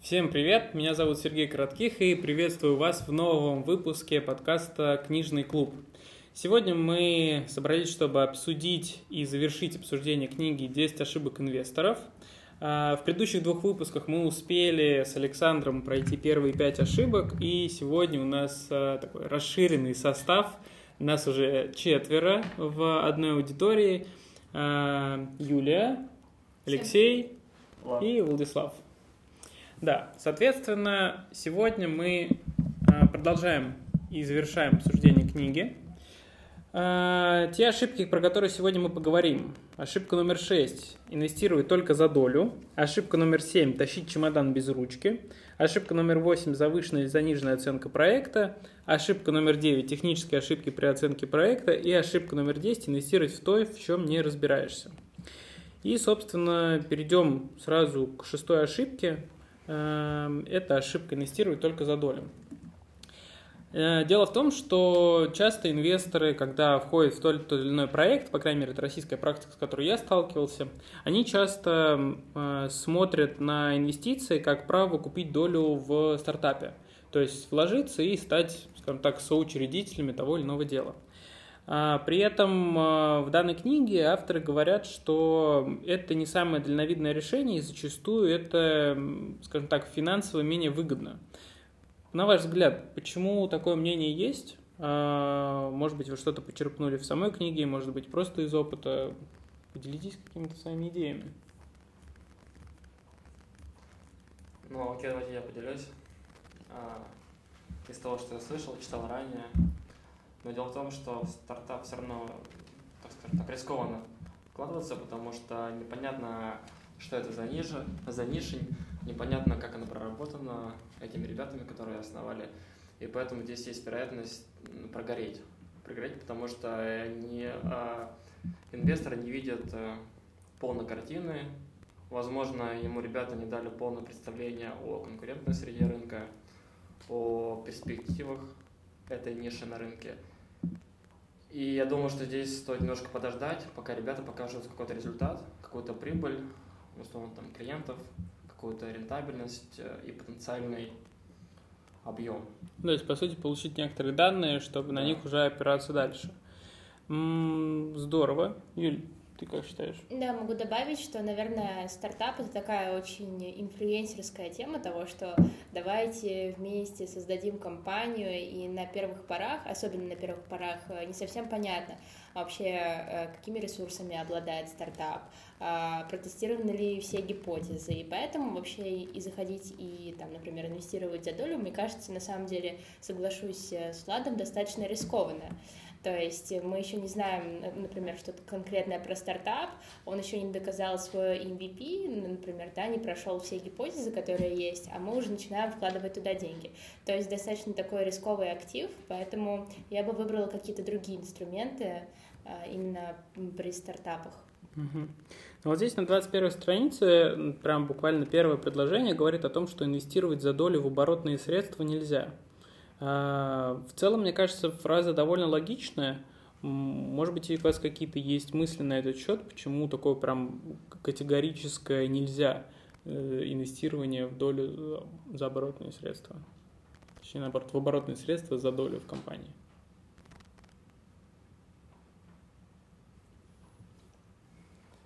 Всем привет, меня зовут Сергей Коротких и приветствую вас в новом выпуске подкаста «Книжный клуб». Сегодня мы собрались, чтобы обсудить и завершить обсуждение книги «10 ошибок инвесторов». А, в предыдущих двух выпусках мы успели с Александром пройти первые пять ошибок, и сегодня у нас а, такой расширенный состав. Нас уже четверо в одной аудитории. А, Юлия, Алексей и Владислав. Да, соответственно, сегодня мы а, продолжаем и завершаем обсуждение книги. А, те ошибки, про которые сегодня мы поговорим. Ошибка номер 6 – инвестировать только за долю. Ошибка номер 7 – тащить чемодан без ручки. Ошибка номер 8 – завышенная или заниженная оценка проекта. Ошибка номер 9 – технические ошибки при оценке проекта. И ошибка номер 10 – инвестировать в то, в чем не разбираешься. И, собственно, перейдем сразу к шестой ошибке. Эм, это ошибка инвестировать только за долю. Э, дело в том, что часто инвесторы, когда входят в тот или иной проект, по крайней мере, это российская практика, с которой я сталкивался, они часто э, смотрят на инвестиции как право купить долю в стартапе. То есть вложиться и стать, скажем так, соучредителями того или иного дела. А, при этом а, в данной книге авторы говорят, что это не самое дальновидное решение, и зачастую это, скажем так, финансово менее выгодно. На ваш взгляд, почему такое мнение есть? А, может быть, вы что-то почерпнули в самой книге, может быть, просто из опыта. Поделитесь какими-то своими идеями. Ну, окей, давайте я поделюсь. Из того, что я слышал, читал ранее, но дело в том, что в стартап все равно, так скажем так, рискованно вкладываться, потому что непонятно, что это за ниша, за ниша, непонятно, как она проработана этими ребятами, которые основали. И поэтому здесь есть вероятность прогореть. Прогореть, потому что не, а, инвесторы не видят а, полной картины. Возможно, ему ребята не дали полное представление о конкурентной среде рынка, о перспективах этой ниши на рынке. И я думаю, что здесь стоит немножко подождать, пока ребята покажут какой-то результат, какую-то прибыль, условно, там, клиентов, какую-то рентабельность э, и потенциальный объем. То есть, по сути, получить некоторые данные, чтобы да. на них уже опираться дальше. М-м, здорово. Юль, ты как считаешь? Да, могу добавить, что, наверное, стартап — это такая очень инфлюенсерская тема того, что давайте вместе создадим компанию, и на первых порах, особенно на первых порах, э, не совсем понятно вообще, э, какими ресурсами обладает стартап, протестированы ли все гипотезы, и поэтому вообще и заходить и, там, например, инвестировать за долю, мне кажется, на самом деле, соглашусь э, с Владом, достаточно рискованно. То есть мы еще не знаем, например, что-то конкретное про стартап, он еще не доказал свой MVP, например, да, не прошел все гипотезы, которые есть, а мы уже начинаем вкладывать туда деньги. То есть достаточно такой рисковый актив, поэтому я бы выбрала какие-то другие инструменты а, именно при стартапах. Угу. Вот здесь на 21 странице, прям буквально первое предложение говорит о том, что инвестировать за долю в оборотные средства нельзя. А, в целом, мне кажется, фраза довольно логичная. Может быть, у вас какие-то есть мысли на этот счет, почему такое прям категорическое нельзя э, инвестирование в долю э, за оборотные средства? Точнее, наоборот, в оборотные средства за долю в компании.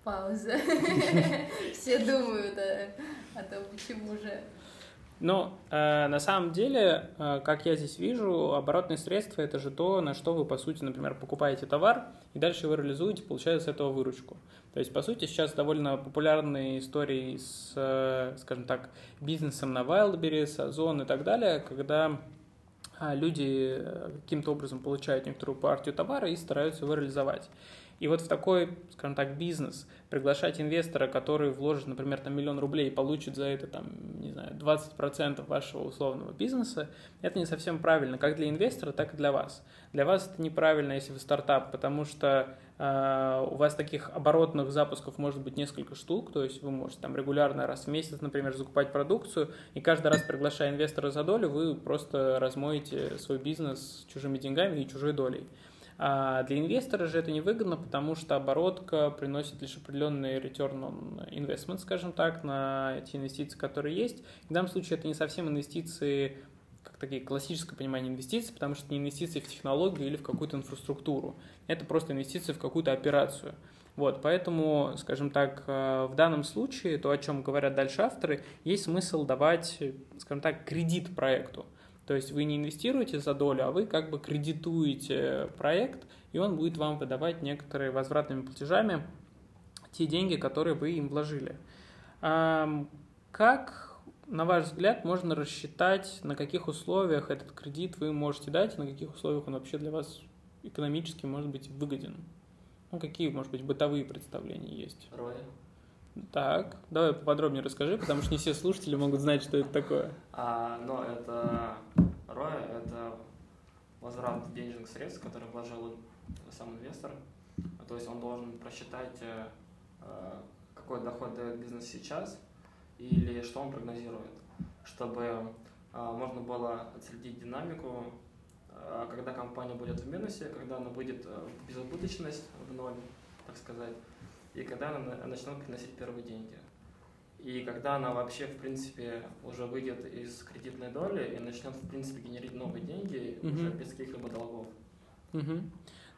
Пауза. Все думают о том, почему же. Ну, э, на самом деле, э, как я здесь вижу, оборотные средства – это же то, на что вы, по сути, например, покупаете товар, и дальше вы реализуете, получая с этого выручку. То есть, по сути, сейчас довольно популярные истории с, э, скажем так, бизнесом на Wildberries, Озон и так далее, когда а, люди э, каким-то образом получают некоторую партию товара и стараются его реализовать. И вот в такой, скажем так, бизнес приглашать инвестора, который вложит, например, там миллион рублей и получит за это, там, не знаю, 20% вашего условного бизнеса, это не совсем правильно, как для инвестора, так и для вас. Для вас это неправильно, если вы стартап, потому что э, у вас таких оборотных запусков может быть несколько штук, то есть вы можете там регулярно раз в месяц, например, закупать продукцию, и каждый раз приглашая инвестора за долю, вы просто размоете свой бизнес чужими деньгами и чужой долей. А для инвестора же это невыгодно, потому что оборотка приносит лишь определенный return on investment, скажем так, на эти инвестиции, которые есть. В данном случае это не совсем инвестиции как такие классическое понимание инвестиций, потому что не инвестиции в технологию или в какую-то инфраструктуру. Это просто инвестиции в какую-то операцию. Вот, поэтому, скажем так, э, в данном случае, то, о чем говорят дальше авторы, есть смысл давать, скажем так, кредит проекту. То есть вы не инвестируете за долю, а вы как бы кредитуете проект, и он будет вам выдавать некоторые возвратными платежами те деньги, которые вы им вложили. Как, на ваш взгляд, можно рассчитать, на каких условиях этот кредит вы можете дать, на каких условиях он вообще для вас экономически может быть выгоден? Ну, какие, может быть, бытовые представления есть? Роя. Так, давай поподробнее расскажи, потому что не все слушатели могут знать, что это такое. А, ну, это роя, это возврат денежных средств, которые вложил сам инвестор. То есть он должен просчитать, э, э, какой доход дает бизнес сейчас или что он прогнозирует, чтобы э, можно было отследить динамику когда компания будет в минусе, когда она будет в безубыточность в ноль, так сказать, и когда она начнет приносить первые деньги. И когда она вообще, в принципе, уже выйдет из кредитной доли и начнет, в принципе, генерить новые деньги mm-hmm. уже без каких-либо долгов. Mm-hmm.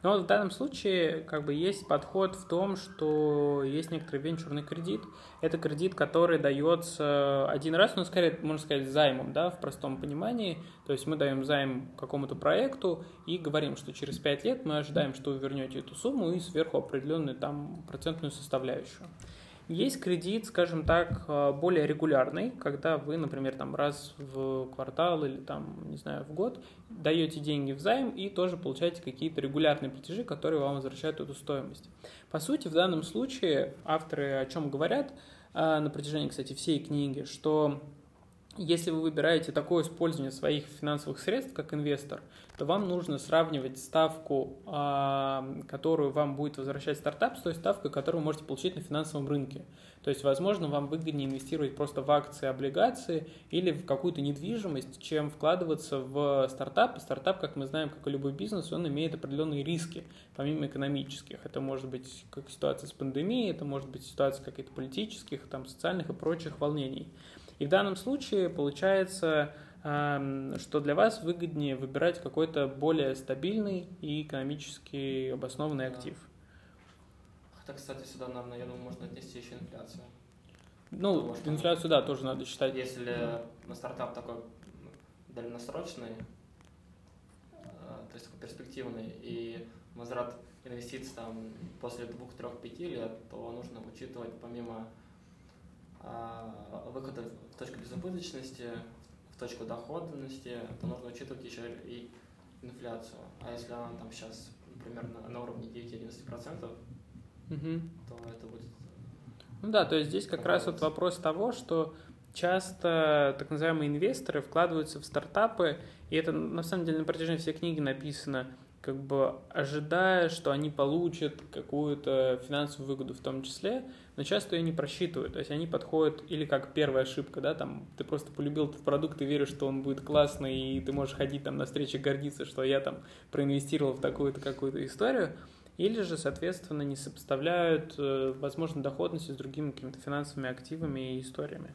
Но в данном случае как бы есть подход в том, что есть некоторый венчурный кредит. Это кредит, который дается один раз, ну, скорее, можно сказать, займом, да, в простом понимании. То есть мы даем займ какому-то проекту и говорим, что через 5 лет мы ожидаем, что вы вернете эту сумму и сверху определенную там процентную составляющую. Есть кредит, скажем так, э, более регулярный, когда вы, например, там раз в квартал или там, не знаю, в год даете деньги в займ и тоже получаете какие-то регулярные платежи, которые вам возвращают эту стоимость. По сути, в данном случае авторы о чем говорят э, на протяжении, кстати, всей книги, что если вы выбираете такое использование своих финансовых средств как инвестор, то вам нужно сравнивать ставку, а, которую вам будет возвращать стартап, с той ставкой, которую вы можете получить на финансовом рынке. То есть, возможно, вам выгоднее инвестировать просто в акции, облигации или в какую-то недвижимость, чем вкладываться в стартап. Стартап, как мы знаем, как и любой бизнес, он имеет определенные риски, помимо экономических. Это может быть как ситуация с пандемией, это может быть ситуация каких-то политических, там, социальных и прочих волнений. И в данном случае получается, эм, что для вас выгоднее выбирать какой-то более стабильный и экономически обоснованный актив. Хотя, кстати, сюда, наверное, я думаю, можно отнести еще инфляцию. Ну, Потому что, инфляцию, да, тоже надо считать. Если на стартап такой дальносрочный, э, то есть такой перспективный, и возврат инвестиций там после двух, трех, пяти лет, то нужно учитывать помимо выхода в точку безубыточности, в точку доходности, то нужно учитывать еще и инфляцию. А если она там сейчас, например, на, на уровне 9-11%, угу. то это будет... Ну да, то есть здесь как раз вот вопрос того, что часто так называемые инвесторы вкладываются в стартапы, и это на самом деле на протяжении всей книги написано – как бы ожидая, что они получат какую-то финансовую выгоду в том числе, но часто ее не просчитывают. То есть они подходят, или как первая ошибка, да, там ты просто полюбил этот продукт, ты веришь, что он будет классный, и ты можешь ходить там на встречи гордиться, что я там проинвестировал в такую-то какую-то историю. Или же, соответственно, не сопоставляют, э, возможно, доходности с другими какими-то финансовыми активами и историями.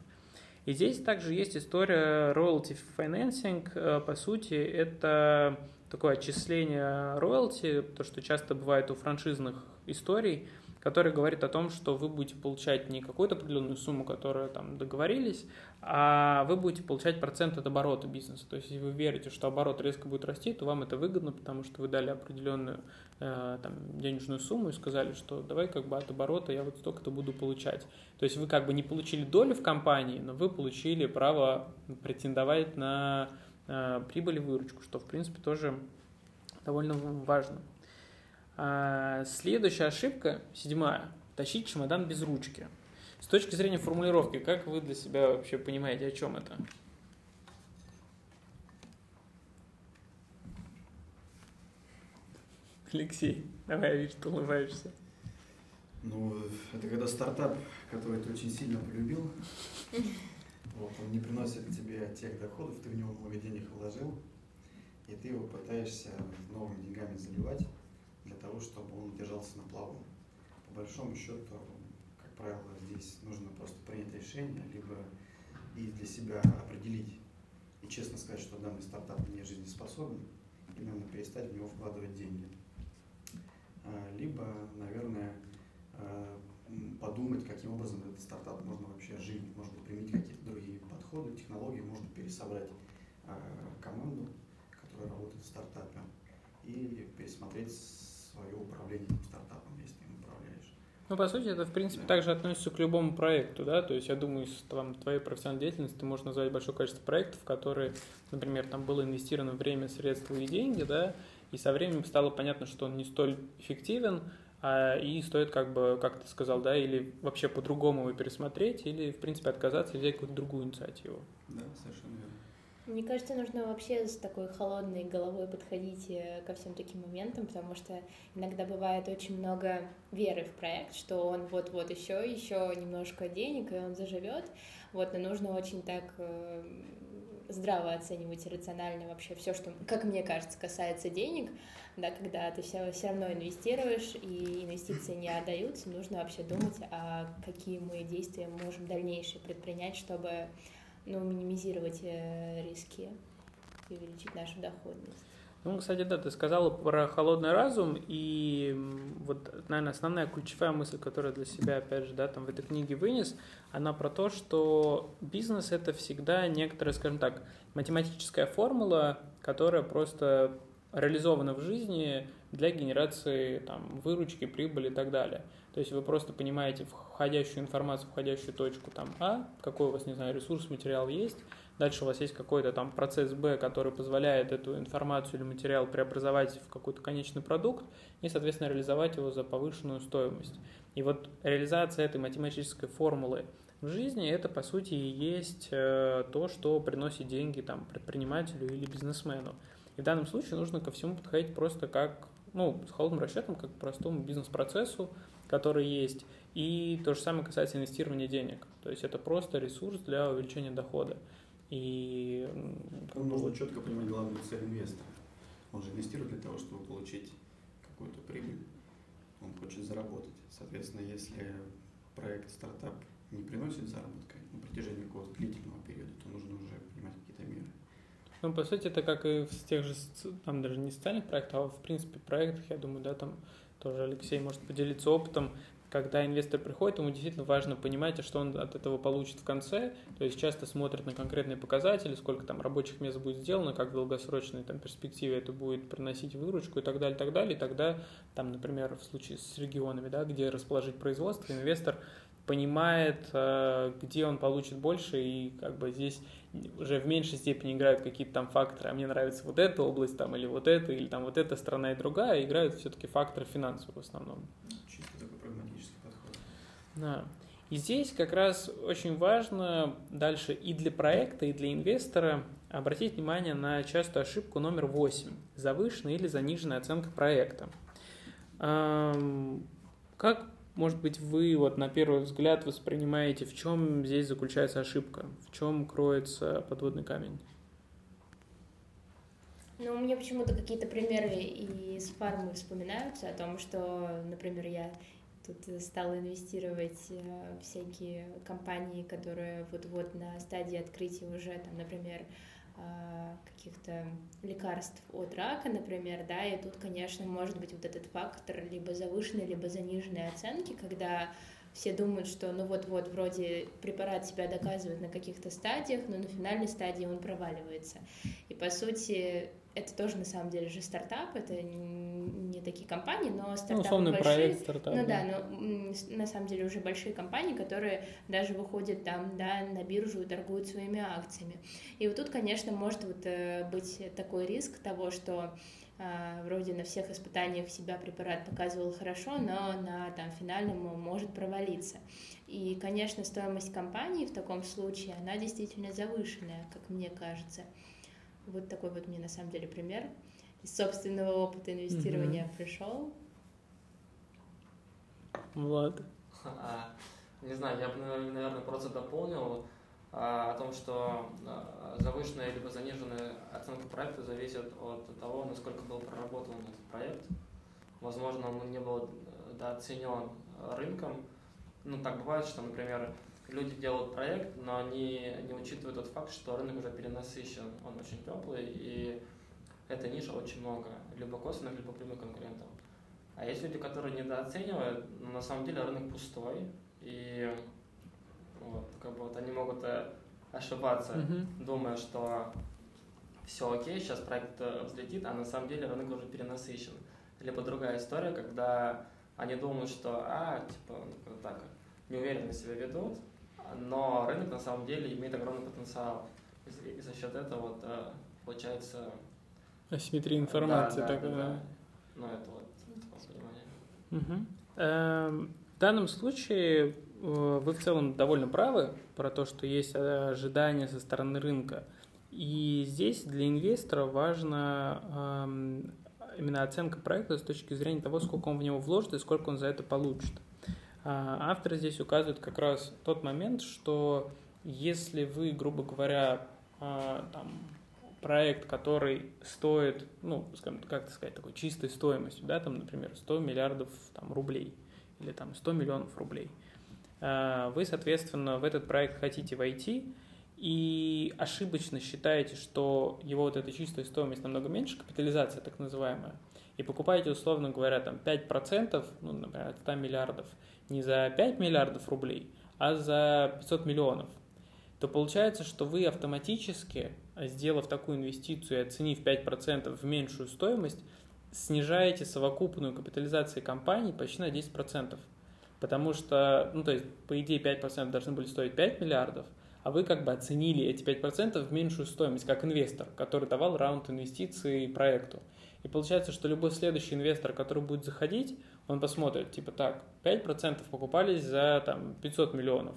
И здесь также есть история royalty financing. Э, по сути, это такое отчисление роялти, то, что часто бывает у франшизных историй, который говорит о том, что вы будете получать не какую-то определенную сумму, которую там договорились, а вы будете получать процент от оборота бизнеса. То есть, если вы верите, что оборот резко будет расти, то вам это выгодно, потому что вы дали определенную э, там, денежную сумму и сказали, что давай как бы от оборота я вот столько-то буду получать. То есть вы как бы не получили долю в компании, но вы получили право претендовать на прибыль и выручку, что, в принципе, тоже довольно важно. А, следующая ошибка, седьмая, тащить чемодан без ручки. С точки зрения формулировки, как вы для себя вообще понимаете, о чем это? Алексей, давай, я вижу, ты улыбаешься. Ну, это когда стартап, который ты очень сильно полюбил, Вот, он не приносит тебе тех доходов, ты в него много денег вложил, и ты его пытаешься новыми деньгами заливать. для того, чтобы он держался на плаву. По большому счету, как правило, здесь нужно просто принять решение, либо и для себя определить и честно сказать, что данный стартап не жизнеспособен, и надо перестать в него вкладывать деньги. А, либо, наверное, а, подумать, каким образом этот стартап можно вообще жить, быть, применить какие-то другие подходы, технологии, можно пересобрать а, команду, которая работает в стартапе, и пересмотреть свое управление стартапом, если им управляешь. Ну, по сути, это, в принципе, также относится к любому проекту, да, то есть, я думаю, из там, твоей профессиональной деятельности можно назвать большое количество проектов, которые, например, там было инвестировано время, средства и деньги, да, и со временем стало понятно, что он не столь эффективен, и стоит, как бы, как ты сказал, да, или вообще по-другому его пересмотреть, или, в принципе, отказаться и взять какую-то другую инициативу. Да, совершенно верно. Мне кажется, нужно вообще с такой холодной головой подходить э, ко всем таким моментам, потому что иногда бывает очень много веры в проект, что он вот-вот еще, еще немножко денег, и он заживет. Вот, но нужно очень так э, здраво оценивать рационально вообще все, что, как мне кажется, касается денег, да, когда ты все, все равно инвестируешь, и инвестиции не отдаются, нужно вообще думать, а какие мы действия можем дальнейшие предпринять, чтобы ну, минимизировать э, риски и увеличить нашу доходность. Ну, кстати, да, ты сказала про холодный разум, и вот, наверное, основная ключевая мысль, которую для себя, опять же, да, там в этой книге вынес, она про то, что бизнес — это всегда некоторая, скажем так, математическая формула, которая просто реализована в жизни для генерации там, выручки, прибыли и так далее. То есть вы просто понимаете входящую информацию, входящую точку там А, какой у вас, не знаю, ресурс, материал есть, дальше у вас есть какой-то там процесс Б, который позволяет эту информацию или материал преобразовать в какой-то конечный продукт и, соответственно, реализовать его за повышенную стоимость. И вот реализация этой математической формулы в жизни это, по сути, и есть э, то, что приносит деньги там, предпринимателю или бизнесмену. И в данном случае нужно ко всему подходить просто как, ну, с холодным расчетом, как к простому бизнес-процессу, который есть. И то же самое касается инвестирования денег. То есть это просто ресурс для увеличения дохода. И ну, нужно четко понимать главную цель инвестора. Он же инвестирует для того, чтобы получить какую-то прибыль. Он хочет заработать. Соответственно, если проект, стартап не приносит заработка на протяжении какого-то длительного периода, то нужно уже принимать какие-то меры. Ну, по сути, это как и в тех же, там даже не социальных проектах, а в принципе проектах, я думаю, да, там тоже Алексей может поделиться опытом, когда инвестор приходит, ему действительно важно понимать, что он от этого получит в конце. То есть часто смотрят на конкретные показатели, сколько там рабочих мест будет сделано, как в долгосрочной там, перспективе это будет приносить выручку и так далее, и так далее. И тогда, там, например, в случае с регионами, да, где расположить производство, инвестор понимает, э, где он получит больше, и как бы здесь уже в меньшей степени играют какие-то там факторы, а мне нравится вот эта область там, или вот эта, или там вот эта страна и другая, играют все-таки факторы финансовые в основном. Чисто. Да. И здесь как раз очень важно дальше и для проекта, и для инвестора обратить внимание на частую ошибку номер 8 – завышенная или заниженная оценка проекта. Как может быть, вы вот на первый взгляд воспринимаете, в чем здесь заключается ошибка, в чем кроется подводный камень? Ну, у меня почему-то какие-то примеры из фармы вспоминаются о том, что, например, я тут стала инвестировать в всякие компании, которые вот-вот на стадии открытия уже, там, например, а, каких-то лекарств от рака, например, да, и тут, конечно, может быть вот этот фактор либо завышенной, либо заниженной оценки, когда все думают, что ну вот-вот вроде препарат себя доказывает на каких-то стадиях, но на финальной стадии он проваливается. И по сути это тоже на самом деле же стартап, это такие компании, но ну, стартапы ну, большие. проект стартап. Ну да, но на самом деле уже большие компании, которые даже выходят там, да, на биржу и торгуют своими акциями. И вот тут, конечно, может вот э, быть такой риск того, что э, вроде на всех испытаниях себя препарат показывал хорошо, но на там финальном может провалиться. И, конечно, стоимость компании в таком случае, она действительно завышенная, как мне кажется. Вот такой вот мне на самом деле пример. Из собственного опыта инвестирования mm-hmm. пришел. Влад. Не знаю, я бы, наверное, просто дополнил а, о том, что а, завышенная либо заниженная оценка проекта зависит от того, насколько был проработан этот проект. возможно, он не был дооценен рынком. Ну, так бывает, что, например, люди делают проект, но они не учитывают тот факт, что рынок уже перенасыщен, он очень теплый, и эта ниша очень много, либо косвенных, либо прямых конкурентов. А есть люди, которые недооценивают, но на самом деле рынок пустой, и вот, как бы вот они могут э, ошибаться, mm-hmm. думая, что все окей, сейчас проект э, взлетит, а на самом деле рынок уже перенасыщен. Либо другая история, когда они думают, что, а, типа, ну, так, неуверенно себя ведут, но рынок на самом деле имеет огромный потенциал. И, и за счет этого вот, э, получается... Асимметрия информации да, такая, да. да. Ну, это вот понимание. Угу. Эм, в данном случае э, вы в целом довольно правы про то, что есть ожидания со стороны рынка. И здесь для инвестора важно эм, именно оценка проекта с точки зрения того, сколько он в него вложит и сколько он за это получит. А, авторы здесь указывают как раз тот момент, что если вы, грубо говоря, а, там, проект, который стоит, ну, скажем, как сказать, такой чистой стоимостью, да, там, например, 100 миллиардов там, рублей или там 100 миллионов рублей, а, вы, соответственно, в этот проект хотите войти и ошибочно считаете, что его вот эта чистая стоимость намного меньше, капитализация так называемая, и покупаете, условно говоря, там 5%, ну, например, от 100 миллиардов – не за 5 миллиардов рублей, а за 500 миллионов, то получается, что вы автоматически, сделав такую инвестицию и оценив 5% в меньшую стоимость, снижаете совокупную капитализацию компании почти на 10%. Потому что, ну, то есть, по идее, 5% должны были стоить 5 миллиардов, а вы как бы оценили эти 5% в меньшую стоимость, как инвестор, который давал раунд инвестиций проекту. И получается, что любой следующий инвестор, который будет заходить, он посмотрит, типа так, 5% покупались за там, 500 миллионов.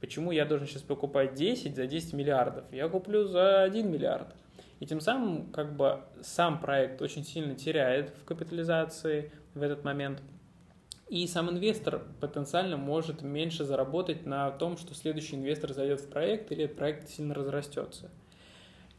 Почему я должен сейчас покупать 10 за 10 миллиардов? Я куплю за 1 миллиард. И тем самым как бы сам проект очень сильно теряет в капитализации в этот момент. И сам инвестор потенциально может меньше заработать на том, что следующий инвестор зайдет в проект или проект сильно разрастется.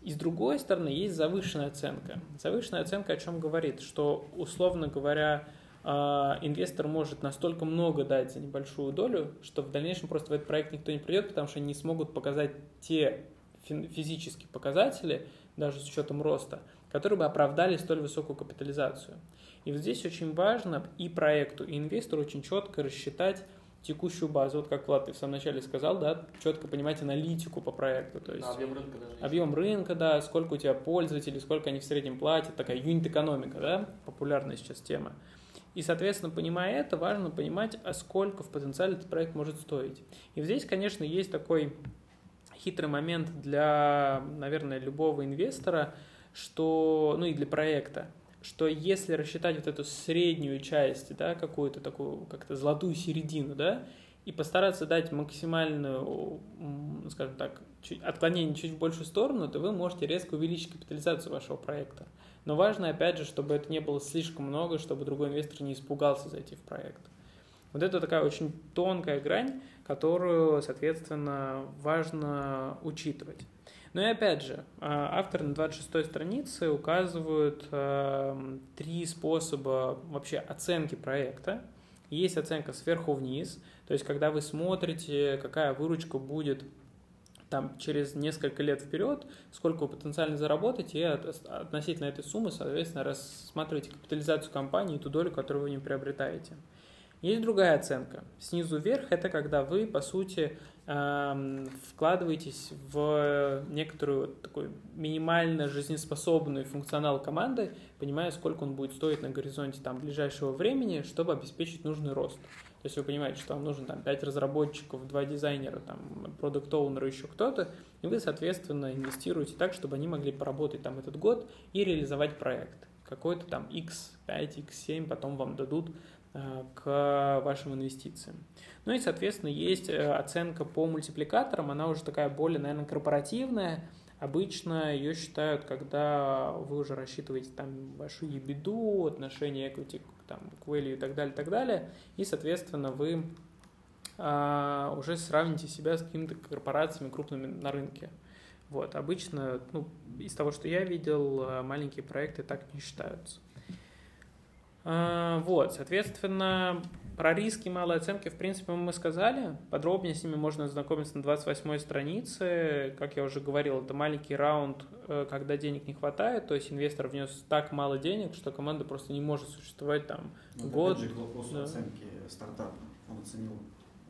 И с другой стороны, есть завышенная оценка. Завышенная оценка о чем говорит? Что, условно говоря, инвестор может настолько много дать за небольшую долю, что в дальнейшем просто в этот проект никто не придет, потому что они не смогут показать те физические показатели, даже с учетом роста, которые бы оправдали столь высокую капитализацию. И вот здесь очень важно и проекту, и инвестору очень четко рассчитать текущую базу, вот как Влад ты в самом начале сказал, да, четко понимать аналитику по проекту, то есть да, объем рынка даже. Объем рынка, да, сколько у тебя пользователей, сколько они в среднем платят, такая юнит-экономика, да, популярная сейчас тема. И, соответственно, понимая это, важно понимать, а сколько в потенциале этот проект может стоить. И здесь, конечно, есть такой хитрый момент для, наверное, любого инвестора, что, ну и для проекта, что если рассчитать вот эту среднюю часть, да, какую-то такую, как-то золотую середину, да, и постараться дать максимальную, скажем так, чуть, отклонение чуть в большую сторону, то вы можете резко увеличить капитализацию вашего проекта. Но важно, опять же, чтобы это не было слишком много, чтобы другой инвестор не испугался зайти в проект. Вот это такая очень тонкая грань, которую, соответственно, важно учитывать. Ну и опять же, а, авторы на 26 странице указывают э, три способа вообще оценки проекта. Есть оценка сверху вниз, то есть когда вы смотрите, какая выручка будет там через несколько лет вперед, сколько вы потенциально заработаете, и относительно этой суммы, соответственно, рассматриваете капитализацию компании и ту долю, которую вы не приобретаете. Есть другая оценка. Снизу вверх это когда вы, по сути, эм, вкладываетесь в некоторую такой минимально жизнеспособный функционал команды, понимая, сколько он будет стоить на горизонте там, ближайшего времени, чтобы обеспечить нужный рост. То есть вы понимаете, что вам нужно там 5 разработчиков, 2 дизайнера, там, продукт оунера еще кто-то, и вы, соответственно, инвестируете так, чтобы они могли поработать там этот год и реализовать проект. Какой-то там X5, X7 потом вам дадут к вашим инвестициям. Ну и, соответственно, есть э, оценка по мультипликаторам, она уже такая более, наверное, корпоративная, Обычно ее считают, когда вы уже рассчитываете там вашу ебеду, отношение equity там, к value и так далее, и так далее, и, соответственно, вы а, уже сравните себя с какими-то корпорациями крупными на рынке. Вот, обычно, ну, из того, что я видел, а, маленькие проекты так не считаются. А, вот, соответственно, про риски малой оценки, в принципе, мы сказали. Подробнее с ними можно ознакомиться на 28 странице. Как я уже говорил, это маленький раунд, э, когда денег не хватает, то есть инвестор внес так мало денег, что команда просто не может существовать там Вот год. опять же к вопросу да. оценки стартапа. Он оценил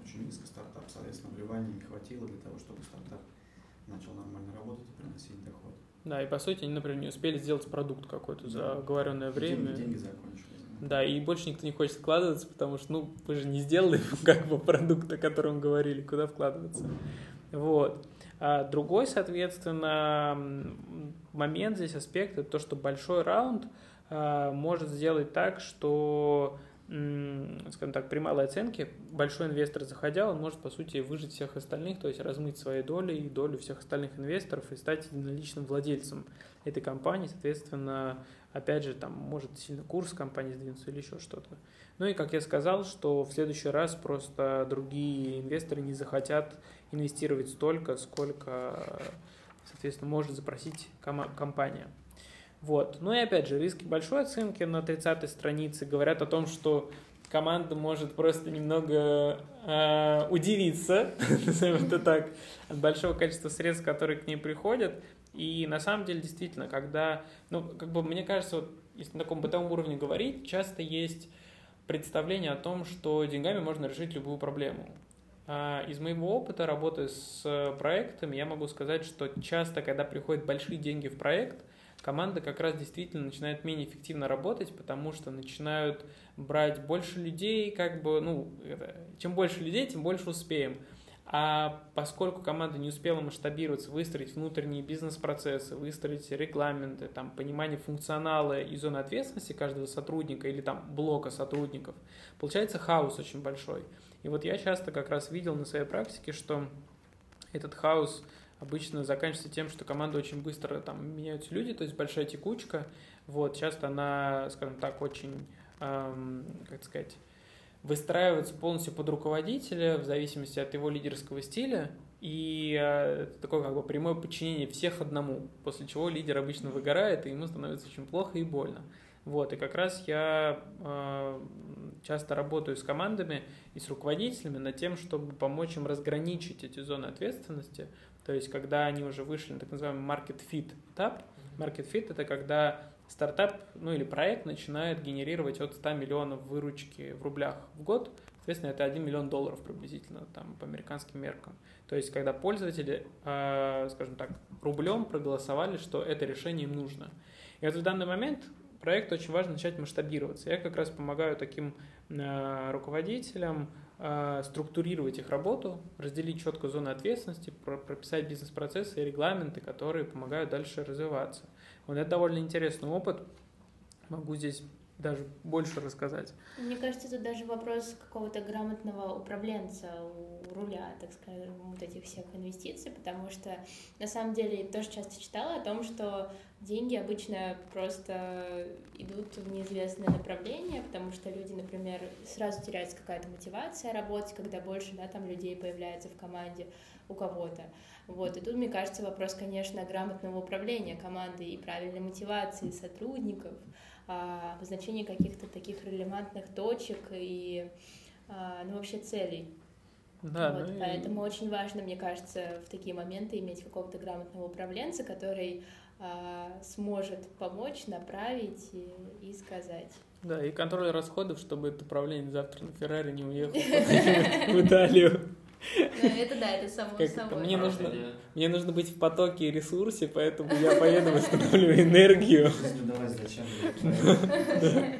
очень низко стартап, соответственно, вливания не хватило для того, чтобы стартап начал нормально работать и приносить доход. Да, и по сути они, например, не успели сделать продукт какой-то за оговоренное время. Деньги, деньги закончились. Да, и больше никто не хочет вкладываться, потому что, ну, вы же не сделали как бы продукт, о котором говорили, куда вкладываться. Вот. А другой, соответственно, момент здесь, аспект, это то, что большой раунд а, может сделать так, что, скажем так, при малой оценке большой инвестор, заходя, он может, по сути, выжить всех остальных, то есть размыть свои доли и долю всех остальных инвесторов и стать единоличным владельцем этой компании, соответственно, опять же, там может сильно курс компании сдвинуться или еще что-то. Ну и, как я сказал, что в следующий раз просто другие инвесторы не захотят инвестировать столько, сколько, соответственно, может запросить компания. Вот. Ну и опять же, риски большой оценки на 30-й странице говорят о том, что команда может просто немного э, удивиться, назовем это так, от большого количества средств, которые к ней приходят. И на самом деле, действительно, когда, ну, как бы мне кажется, вот, если на таком бытовом уровне говорить, часто есть представление о том, что деньгами можно решить любую проблему. А Из моего опыта работы с проектами я могу сказать, что часто, когда приходят большие деньги в проект, команда как раз действительно начинает менее эффективно работать, потому что начинают брать больше людей, как бы, ну, это, чем больше людей, тем больше успеем. А поскольку команда не успела масштабироваться, выстроить внутренние бизнес-процессы, выстроить регламенты, там, понимание функционала и зоны ответственности каждого сотрудника или там блока сотрудников, получается хаос очень большой. И вот я часто как раз видел на своей практике, что этот хаос обычно заканчивается тем, что команда очень быстро там меняются люди, то есть большая текучка. Вот, часто она, скажем так, очень, эм, как сказать, выстраивается полностью под руководителя в зависимости от его лидерского стиля. И э, это такое как бы прямое подчинение всех одному, после чего лидер обычно выгорает, и ему становится очень плохо и больно. Вот, и как раз я э, часто работаю с командами и с руководителями над тем, чтобы помочь им разграничить эти зоны ответственности. То есть, когда они уже вышли на так называемый market fit этап. Market fit – это когда стартап, ну или проект начинает генерировать от 100 миллионов выручки в рублях в год, соответственно, это 1 миллион долларов приблизительно там, по американским меркам. То есть, когда пользователи, э, скажем так, рублем проголосовали, что это решение им нужно. И вот в данный момент проект очень важно начать масштабироваться. Я как раз помогаю таким э, руководителям э, структурировать их работу, разделить четко зоны ответственности, про- прописать бизнес-процессы и регламенты, которые помогают дальше развиваться. Вот это довольно интересный опыт. Могу здесь даже больше рассказать. Мне кажется, это даже вопрос какого-то грамотного управленца у руля, так скажем, вот этих всех инвестиций, потому что на самом деле тоже часто читала о том, что деньги обычно просто идут в неизвестное направление, потому что люди, например, сразу теряется какая-то мотивация работать, когда больше, да, там людей появляется в команде у кого-то. Вот, и тут, мне кажется, вопрос, конечно, грамотного управления командой и правильной мотивации сотрудников, а, обозначение каких-то таких релевантных точек и а, ну, вообще целей. Да, вот, ну и- Поэтому очень важно, мне кажется, в такие моменты иметь какого-то грамотного управленца, который а, сможет помочь, направить и, и сказать. Да, и контроль расходов, чтобы это управление завтра на Феррари не уехал в Италию. Это да, это само Как это? собой. Мне нужно-. Мне нужно быть в потоке и ресурсе, поэтому я поеду, восстановлю энергию. Давай зачем?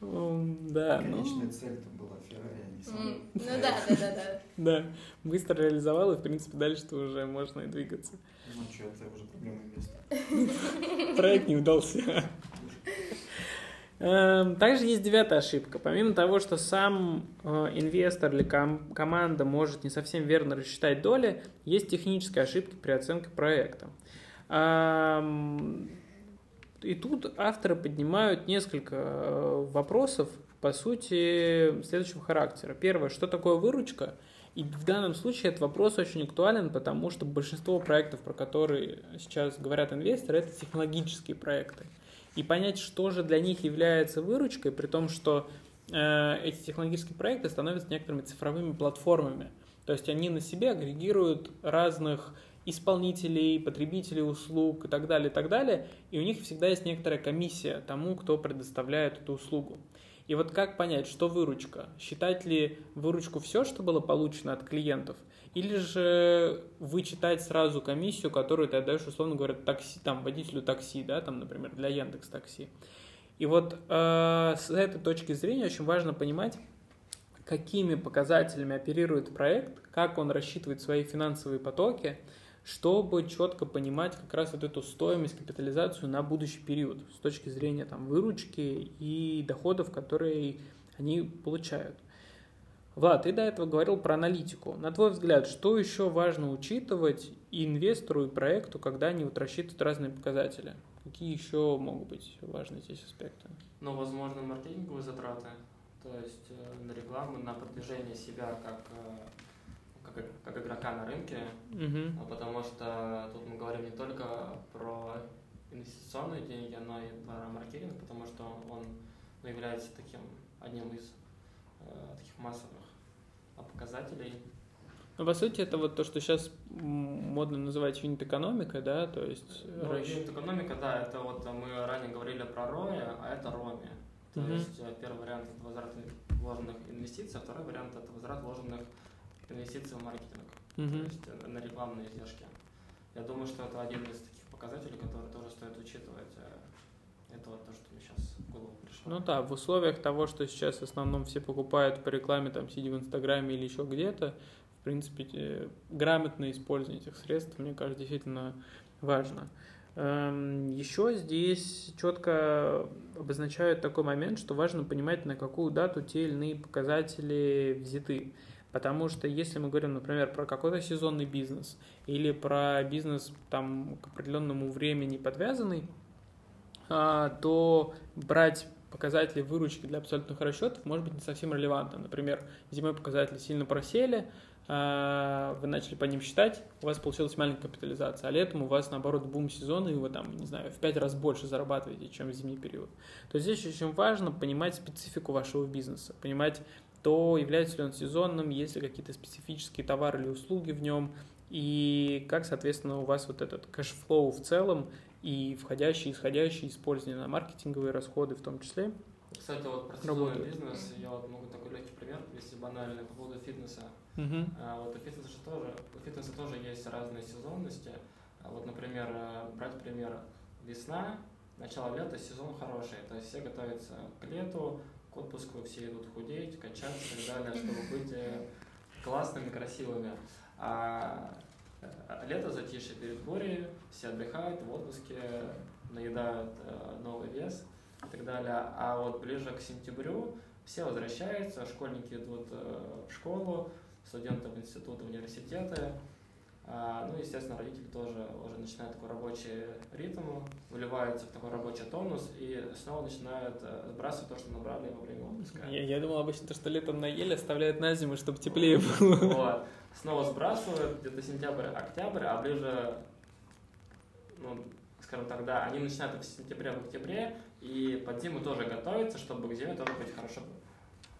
Да, ну, Конечная цель-то была Феррари, а не Ну да, да, да, да. да, быстро реализовал, и, в принципе, дальше уже можно и двигаться. Ну что, это уже проблема инвестора. Проект не удался. Эм, Также есть девятая ошибка. Помимо того, что сам э, инвестор или ком- команда может не совсем верно рассчитать доли, есть технические ошибки при оценке проекта. И тут авторы поднимают несколько э, вопросов, по сути, следующего характера. Первое, что такое выручка? И в данном случае этот вопрос очень актуален, потому что большинство проектов, про которые сейчас говорят инвесторы, это технологические проекты. И понять, что же для них является выручкой, при том, что э, эти технологические проекты становятся некоторыми цифровыми платформами. То есть они на себе агрегируют разных исполнителей, потребителей услуг и так далее, и так далее, и у них всегда есть некоторая комиссия тому, кто предоставляет эту услугу. И вот как понять, что выручка? Считать ли выручку все, что было получено от клиентов? Или же вычитать сразу комиссию, которую ты отдаешь, условно говоря, такси, там, водителю такси, да, там, например, для Яндекс Такси. И вот э, с этой точки зрения очень важно понимать, какими показателями оперирует проект, как он рассчитывает свои финансовые потоки, чтобы четко понимать как раз вот эту стоимость, капитализацию на будущий период с точки зрения там, выручки и доходов, которые они получают. Влад, ты до этого говорил про аналитику. На твой взгляд, что еще важно учитывать и инвестору, и проекту, когда они вот рассчитывают разные показатели? Какие еще могут быть важные здесь аспекты? Ну, возможно, маркетинговые затраты, то есть э, на рекламу, на продвижение себя как э, как, как игрока на рынке, а потому что тут мы говорим не только про инвестиционные деньги, но и про маркетинг, потому что он ну, является таким одним из э, таких массовых а, показателей. Ну, по сути, это вот то, что сейчас модно называть юнит-экономикой, да, то есть... Ну, расч- юнит экономика, да, это вот э, мы ранее говорили про ROI, а это ROMI. То Мгм. есть э, первый вариант это возврат вложенных инвестиций, а второй вариант это возврат вложенных инвестиций в маркетинг, Мгм. то есть э, на рекламные издержки. Я думаю, что это один из таких показателей, который тоже стоит учитывать. Это вот то, что мне сейчас в голову пришло. Ну да, в условиях того, что сейчас в основном все покупают по рекламе, там, сидя в Инстаграме или еще где-то, в принципе, грамотное использование этих средств, мне кажется, действительно важно. Эм, Еще здесь четко обозначают такой момент, что важно понимать, на какую дату те или иные показатели взяты. Потому что если мы говорим, например, про какой-то сезонный бизнес или про бизнес там, к определенному времени подвязанный, то брать показатели выручки для абсолютных расчетов может быть не совсем релевантно. Например, зимой показатели сильно просели, а, вы начали по ним считать, у вас получилась маленькая капитализация, а летом у вас, наоборот, бум сезона, и вы там, не знаю, в пять раз больше зарабатываете, чем в зимний период. То здесь очень важно понимать специфику вашего бизнеса, понимать, то является ли он сезонным, есть ли какие-то специфические товары или услуги в нем, и как, соответственно, у вас вот этот cash flow в целом и входящие, исходящие использование на маркетинговые расходы в том числе. Кстати, вот про сезонный бизнес, я вот могу такой легкий пример привести банальный по поводу фитнеса. Мгм. А Вот у фитнеса же тоже, у фитнеса тоже есть разные сезонности. А Вот, например, э, брать пример весна, начало лета, сезон хороший, то есть все готовятся к лету, к отпуску, все идут худеть, качаться и так далее, чтобы быть э, классными, красивыми. А лето затишье перед бурей, все отдыхают в отпуске, наедают э, новый вес и так далее. А вот ближе к сентябрю все возвращаются, школьники идут э, в школу, студенты в институты, в университеты. А, Ну, естественно, родители тоже уже начинают такой рабочий ритм, выливаются в такой рабочий тонус и снова начинают э, сбрасывать то, что набрали во время отпуска. Я, я думал обычно, то, что летом наели, оставляют на зиму, чтобы теплее было. Вот. Снова сбрасывают, где-то сентябрь, октябрь, а ближе, ну, скажем так, да, они начинают в сентябре, в октябре, и под зиму тоже готовятся, чтобы к зиме тоже быть хорошо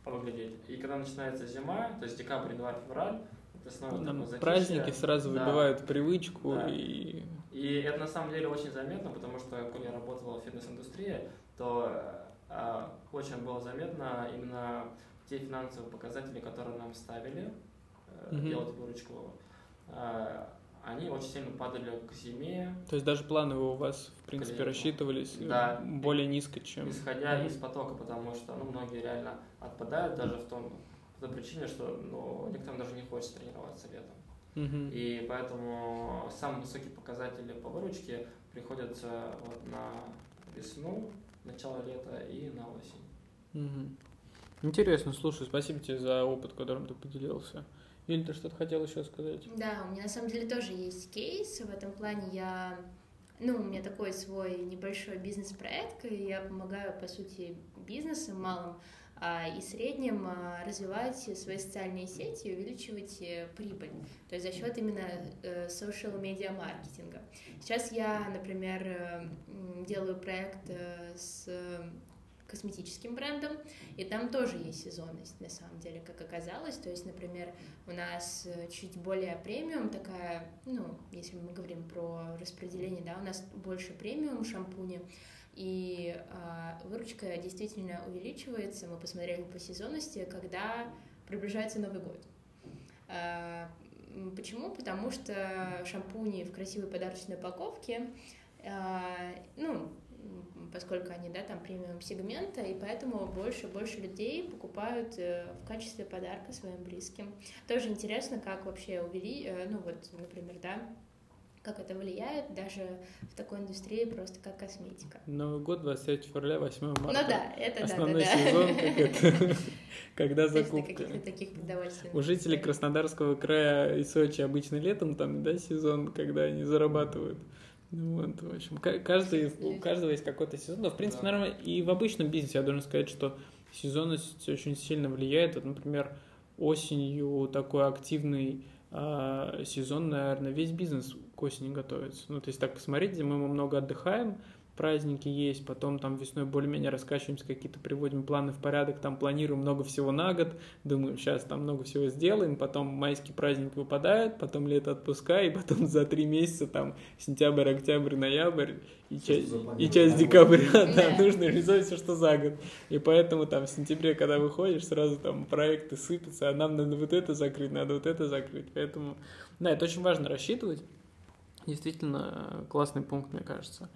выглядеть. И когда начинается зима, то есть декабрь, январь, февраль, это снова такое затишье. праздники сразу Да. выбивают привычку Да. и И это на самом деле очень заметно, потому что, когда я работал в фитнес-индустрии, то э, очень было заметно именно те финансовые показатели, которые нам ставили, э, Мгм. делать выручку, э, они очень сильно падали к зиме, То есть даже планы у вас, в принципе, рассчитывались э, Да. более низко, чем... исходя из потока, потому что ну, многие реально отпадают даже в том, по той причине, что ну, некоторым даже не хочется тренироваться летом. Мгм. И поэтому самые высокие показатели по выручке приходятся вот на весну, начало лета и на осень. Мгм. Интересно, слушай, спасибо тебе за опыт, которым ты поделился. Или ты что-то хотел еще сказать? Да, у меня на самом деле тоже есть кейс. В этом плане я... Ну, у меня такой свой небольшой бизнес-проект, и я помогаю, по сути, бизнесам малым а, и среднем а, развивать свои социальные сети и увеличивать э, прибыль, то есть за счет именно э, social media маркетинга. Сейчас я, например, э, делаю проект с косметическим брендом, и там тоже есть сезонность, на самом деле, как оказалось. То есть, например, у нас чуть более премиум такая, ну, если мы говорим про распределение, да, у нас больше премиум шампуни, и э, выручка действительно увеличивается. Мы посмотрели по сезонности, когда приближается Новый год. Э, почему? Потому что шампуни в красивой подарочной упаковке, э, ну, поскольку они, да, там премиум сегмента, и поэтому больше и больше людей покупают э, в качестве подарка своим близким. Тоже интересно, как вообще увели, э, ну вот, например, да, как это влияет даже в такой индустрии просто как косметика. Новый год, 23 февраля, 8 марта. Ну да, это Основной да, да, сезон, как это, когда закупка. таких. У жителей Краснодарского края и Сочи обычно летом там, да, сезон, когда они зарабатывают. Ну вот, в общем, каждый, у каждого есть какой-то сезон. Но, в принципе, да. наверное, и в обычном бизнесе я должен сказать, что сезонность очень сильно влияет. Вот, например, осенью такой активный а, сезон, наверное, весь бизнес к осени готовится. Ну, то есть так посмотреть, мы много отдыхаем, праздники есть, потом там весной более-менее раскачиваемся, какие-то приводим планы в порядок, там планируем много всего на год, думаем, сейчас там много всего сделаем, потом майский праздник выпадает, потом лето отпуска, и потом за три месяца там сентябрь, октябрь, ноябрь и, часть, и часть декабря, да, да, нужно реализовать все, что за год. И поэтому там в сентябре, когда выходишь, сразу там проекты сыпятся, а нам надо вот это закрыть, надо вот это закрыть. Поэтому, да, это очень важно рассчитывать. Действительно классный пункт, мне кажется.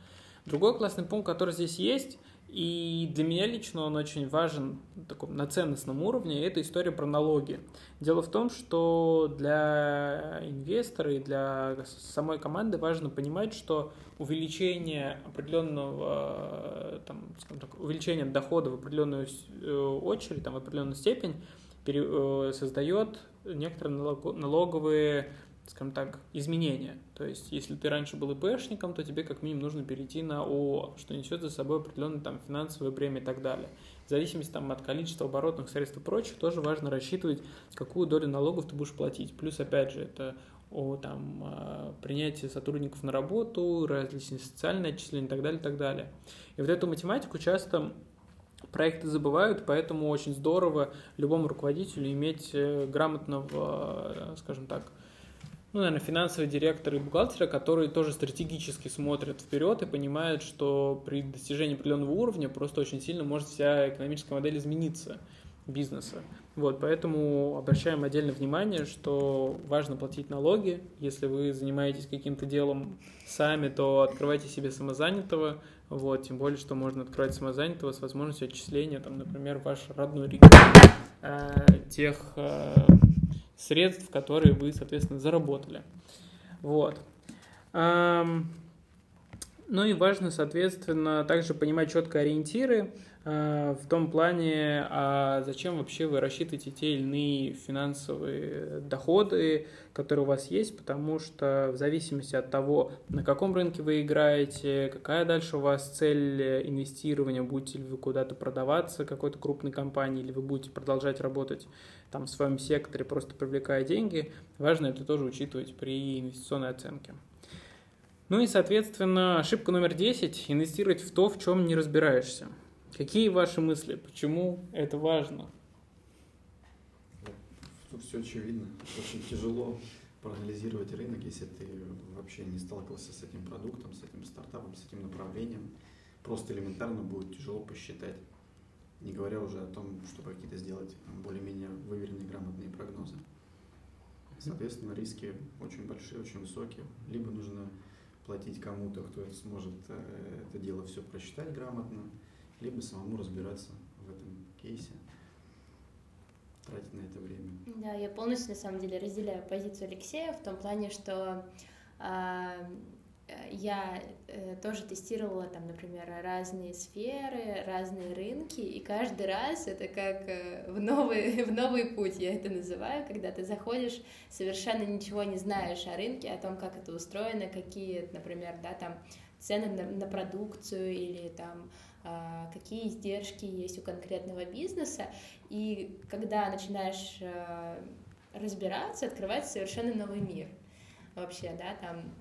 Другой классный пункт, который здесь есть, и для меня лично он очень важен таком, на ценностном уровне, это история про налоги. Дело в том, что для инвестора и для самой команды важно понимать, что увеличение определенного, там, так, увеличение дохода в определенную э, очередь, там, в определенную степень э, создает некоторые налоговые скажем так, изменения. То есть, если ты раньше был ИПшником, то тебе как минимум нужно перейти на ООО, что несет за собой определенные там финансовые премии и так далее. В зависимости там, от количества оборотных средств и прочих, тоже важно рассчитывать, какую долю налогов ты будешь платить. Плюс, опять же, это о там, а, принятии сотрудников на работу, различные социальные отчисления и так далее, и так далее. И вот эту математику часто проекты забывают, поэтому очень здорово любому руководителю иметь э, грамотного, э, скажем так, ну, наверное, финансовый директор и бухгалтера, которые тоже стратегически смотрят вперед и понимают, что при достижении определенного уровня просто очень сильно может вся экономическая модель измениться бизнеса. Вот, поэтому обращаем отдельное внимание, что важно платить налоги. Если вы занимаетесь каким-то делом сами, то открывайте себе самозанятого. Вот, тем более, что можно открывать самозанятого с возможностью отчисления, там, например, ваш родной регион э, тех э, средств, которые вы, соответственно, заработали. Вот. Ну и важно, соответственно, также понимать четко ориентиры в том плане, а зачем вообще вы рассчитываете те или иные финансовые доходы, которые у вас есть, потому что в зависимости от того, на каком рынке вы играете, какая дальше у вас цель инвестирования, будете ли вы куда-то продаваться какой-то крупной компании, или вы будете продолжать работать там в своем секторе, просто привлекая деньги, важно это тоже учитывать при инвестиционной оценке. Ну и, соответственно, ошибка номер 10 – инвестировать в то, в чем не разбираешься. Какие ваши мысли? Почему это важно? Тут все очевидно. Очень тяжело проанализировать рынок, если ты вообще не сталкивался с этим продуктом, с этим стартапом, с этим направлением. Просто элементарно будет тяжело посчитать. Не говоря уже о том, чтобы какие-то сделать более-менее выверенные, грамотные прогнозы. Соответственно, риски очень большие, очень высокие. Либо нужно платить кому-то, кто сможет э, это дело все просчитать грамотно, либо самому разбираться в этом кейсе, тратить на это время. Да, я полностью на самом деле разделяю позицию Алексея в том плане, что а, я э, тоже тестировала там, например, разные сферы, разные рынки, и каждый раз это как э, в новый, в новый путь, я это называю, когда ты заходишь, совершенно ничего не знаешь о рынке, о том, как это устроено, какие, например, да, там цены на, на продукцию или там какие издержки есть у конкретного бизнеса. И когда начинаешь а, разбираться, открывается совершенно новый мир вообще, да, там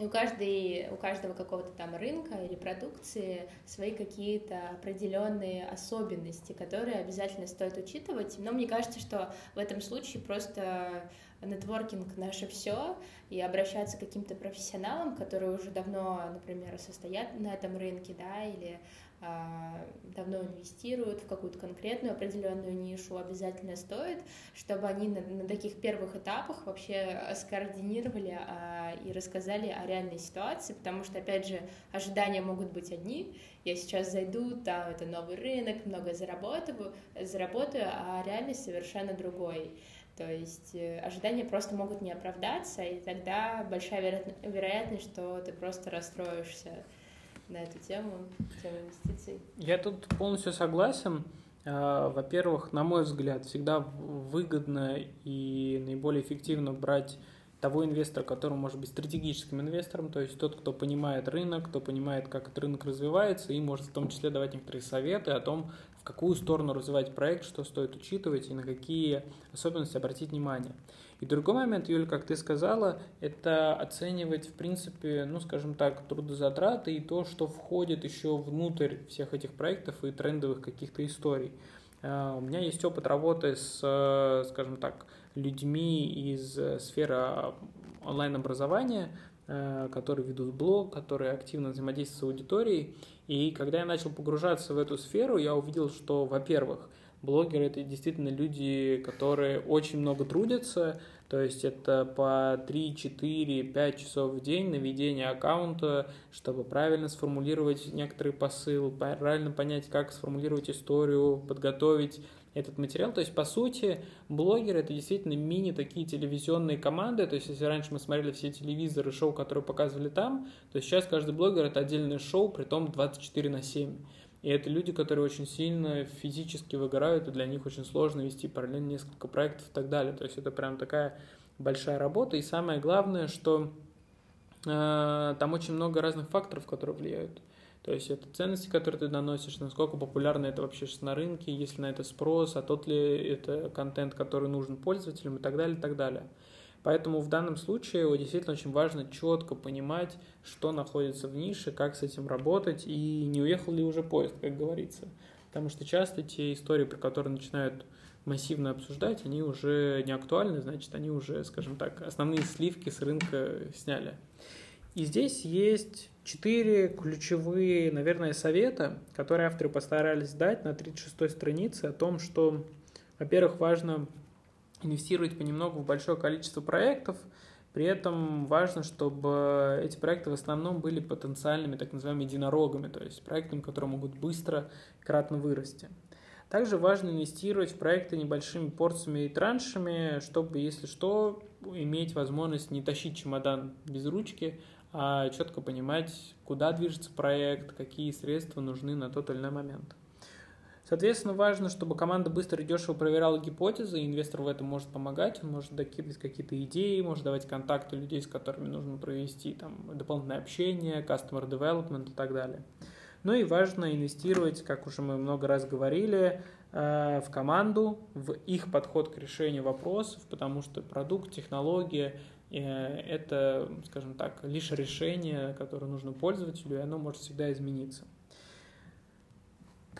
и у, каждой, у каждого какого-то там рынка или продукции свои какие-то определенные особенности, которые обязательно стоит учитывать. Но мне кажется, что в этом случае просто нетворкинг наше все, и обращаться к каким-то профессионалам, которые уже давно, например, состоят на этом рынке, да, или а, давно инвестируют в какую-то конкретную определенную нишу, обязательно стоит, чтобы они на, на таких первых этапах вообще скоординировали а, и рассказали о реальной ситуации, потому что, опять же, ожидания могут быть одни. Я сейчас зайду, там это новый рынок, много заработаю, заработаю, а реальность совершенно другой. То есть э, ожидания просто могут не оправдаться, и тогда большая вероятность, что ты просто расстроишься на эту тему, тему инвестиций? Я тут полностью согласен. А, во-первых, на мой взгляд, всегда выгодно и наиболее эффективно брать того инвестора, который может быть стратегическим инвестором, то есть тот, кто понимает рынок, кто понимает, как этот рынок развивается, и может в том числе давать некоторые советы о том, в какую сторону развивать проект, что стоит учитывать и на какие особенности обратить внимание. И другой момент, Юля, как ты сказала, это оценивать, в принципе, ну, скажем так, трудозатраты и то, что входит еще внутрь всех этих проектов и трендовых каких-то историй. А, у меня есть опыт работы с, скажем так, людьми из сферы онлайн-образования, э, которые ведут блог, которые активно взаимодействуют с аудиторией. И когда я начал погружаться в эту сферу, я увидел, что, во-первых, Блогеры это действительно люди, которые очень много трудятся, то есть это по 3, 4, 5 часов в день на ведение аккаунта, чтобы правильно сформулировать некоторый посыл, правильно понять, как сформулировать историю, подготовить этот материал. То есть, по сути, блогеры — это действительно мини такие телевизионные команды. То есть, если раньше мы смотрели все телевизоры, шоу, которые показывали там, то сейчас каждый блогер — это отдельное шоу, при том 24 на 7. И это люди, которые очень сильно физически выгорают, и для них очень сложно вести параллельно несколько проектов и так далее. То есть это прям такая большая работа. И самое главное, что э, там очень много разных факторов, которые влияют. То есть это ценности, которые ты доносишь, насколько популярно это вообще сейчас на рынке, есть ли на это спрос, а тот ли это контент, который нужен пользователям и так далее, и так далее. Поэтому в данном случае действительно очень важно четко понимать, что находится в нише, как с этим работать и не уехал ли уже поезд, как говорится. Потому что часто те истории, про которые начинают массивно обсуждать, они уже не актуальны, значит, они уже, скажем так, основные сливки с рынка сняли. И здесь есть четыре ключевые, наверное, совета, которые авторы постарались дать на 36-й странице о том, что, во-первых, важно инвестировать понемногу в большое количество проектов, при этом важно, чтобы эти проекты в основном были потенциальными так называемыми единорогами, то есть проектами, которые могут быстро кратно вырасти. Также важно инвестировать в проекты небольшими порциями и траншами, чтобы, если что, иметь возможность не тащить чемодан без ручки, а четко понимать, куда движется проект, какие средства нужны на тот или иной момент. Соответственно, важно, чтобы команда быстро и дешево проверяла гипотезы, и инвестор в этом может помогать, он может докидывать какие-то идеи, может давать контакты людей, с которыми нужно провести там, дополнительное общение, customer development и так далее. Ну и важно инвестировать, как уже мы много раз говорили, э, в команду, в их подход к решению вопросов, потому что продукт, технология э, – это, скажем так, лишь решение, которое нужно пользователю, и оно может всегда измениться.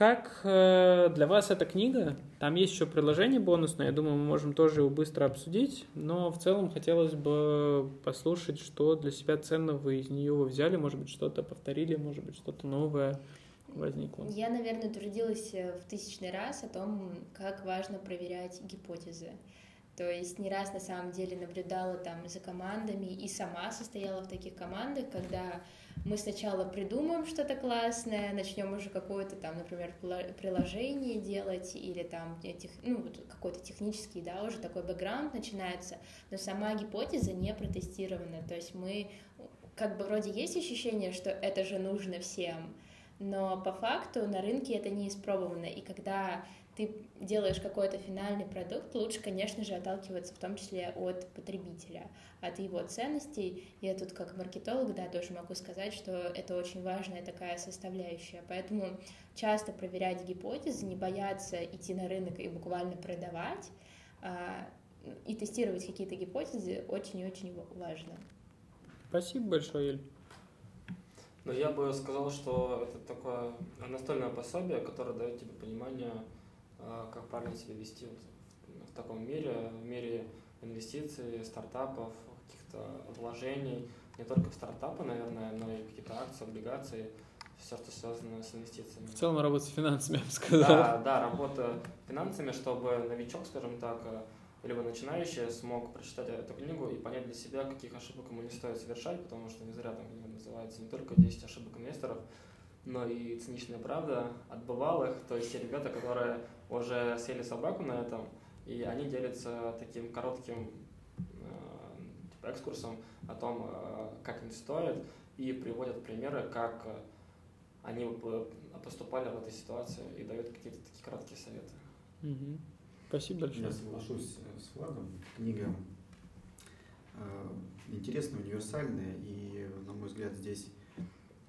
Как э, для вас эта книга? Там есть еще приложение бонусное, я думаю, мы можем тоже его быстро обсудить, но в целом хотелось бы послушать, что для себя ценного из нее вы взяли, может быть, что-то повторили, может быть, что-то новое возникло. Я, наверное, трудилась э, в тысячный раз о том, как важно проверять гипотезы. То есть не раз на самом деле наблюдала там за командами и сама состояла в таких командах, когда мы сначала придумаем что-то классное, начнем уже какое-то там, например, приложение делать или там этих, ну, какой-то технический, да, уже такой бэкграунд начинается, но сама гипотеза не протестирована, то есть мы, как бы вроде есть ощущение, что это же нужно всем, но по факту на рынке это не испробовано, и когда ты делаешь какой-то финальный продукт, лучше, конечно же, отталкиваться в том числе от потребителя, от его ценностей. Я тут как маркетолог, да, тоже могу сказать, что это очень важная такая составляющая. Поэтому часто проверять гипотезы, не бояться идти на рынок и буквально продавать, а, и тестировать какие-то гипотезы очень и очень важно. Спасибо большое, Ель. Но я бы сказал, что это такое настольное пособие, которое дает тебе понимание, как правильно себя вести в таком мире, в мире инвестиций, стартапов, каких-то вложений, не только в стартапы, наверное, но и какие-то акции, облигации, все, что связано с инвестициями. В целом работа с финансами, я бы сказал. Да, да, работа финансами, чтобы новичок, скажем так, либо начинающий смог прочитать эту книгу и понять для себя, каких ошибок ему не стоит совершать, потому что не зря там книга называется не только 10 ошибок инвесторов, но и циничная правда от бывалых, то есть те ребята, которые уже сели собаку на этом, и они делятся таким коротким э, типа, экскурсом о том, э, как им стоит, и приводят примеры, как они поступали в этой ситуации и дают какие-то такие короткие советы. Угу. Спасибо большое. Я соглашусь с Владом. Книга э, интересная, универсальная, и, на мой взгляд, здесь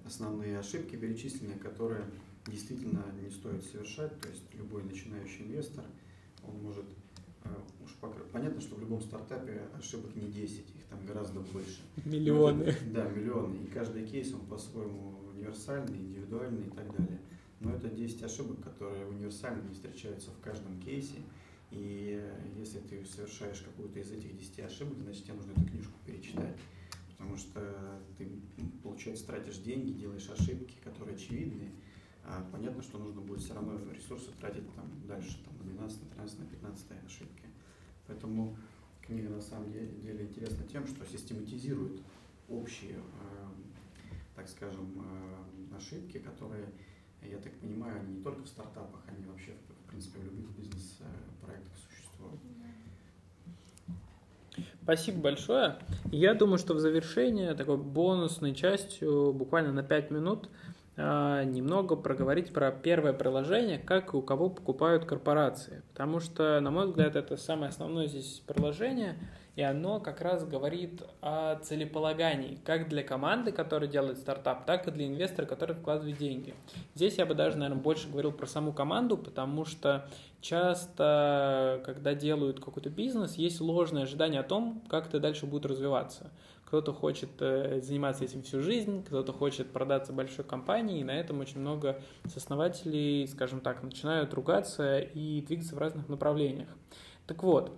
основные ошибки перечислены, которые действительно не стоит совершать. То есть любой начинающий инвестор, он может э, уж понятно, что в любом стартапе ошибок не 10, их там гораздо больше. Миллионы. да, миллионы. И каждый кейс, он по-своему универсальный, индивидуальный и так далее. Но это 10 ошибок, которые универсально не встречаются в каждом кейсе. И э, если ты совершаешь какую-то из этих 10 ошибок, значит тебе нужно эту книжку перечитать. Потому что ты, получается, тратишь деньги, делаешь ошибки, которые очевидны. А понятно, что нужно будет все равно ресурсы тратить там, дальше, там, на 12, на 13, на 15 ошибки. Поэтому книга на самом деле, деле интересна тем, что систематизирует общие, э, так скажем, э, ошибки, которые, я так понимаю, они не только в стартапах, они вообще в принципе, в любых бизнес-проектах существует. Спасибо большое. Я думаю, что в завершение такой бонусной частью, буквально на 5 минут, немного проговорить про первое приложение, как и у кого покупают корпорации. Потому что, на мой взгляд, это самое основное здесь приложение – и оно как раз говорит о целеполагании, как для команды, которая делает стартап, так и для инвестора, который вкладывает деньги. Здесь я бы даже, наверное, больше говорил про саму команду, потому что часто, когда делают какой-то бизнес, есть ложное ожидание о том, как это дальше будет развиваться. Кто-то хочет э, заниматься этим всю жизнь, кто-то хочет продаться большой компании, и на этом очень много основателей, скажем так, начинают ругаться и двигаться в разных направлениях. Так вот,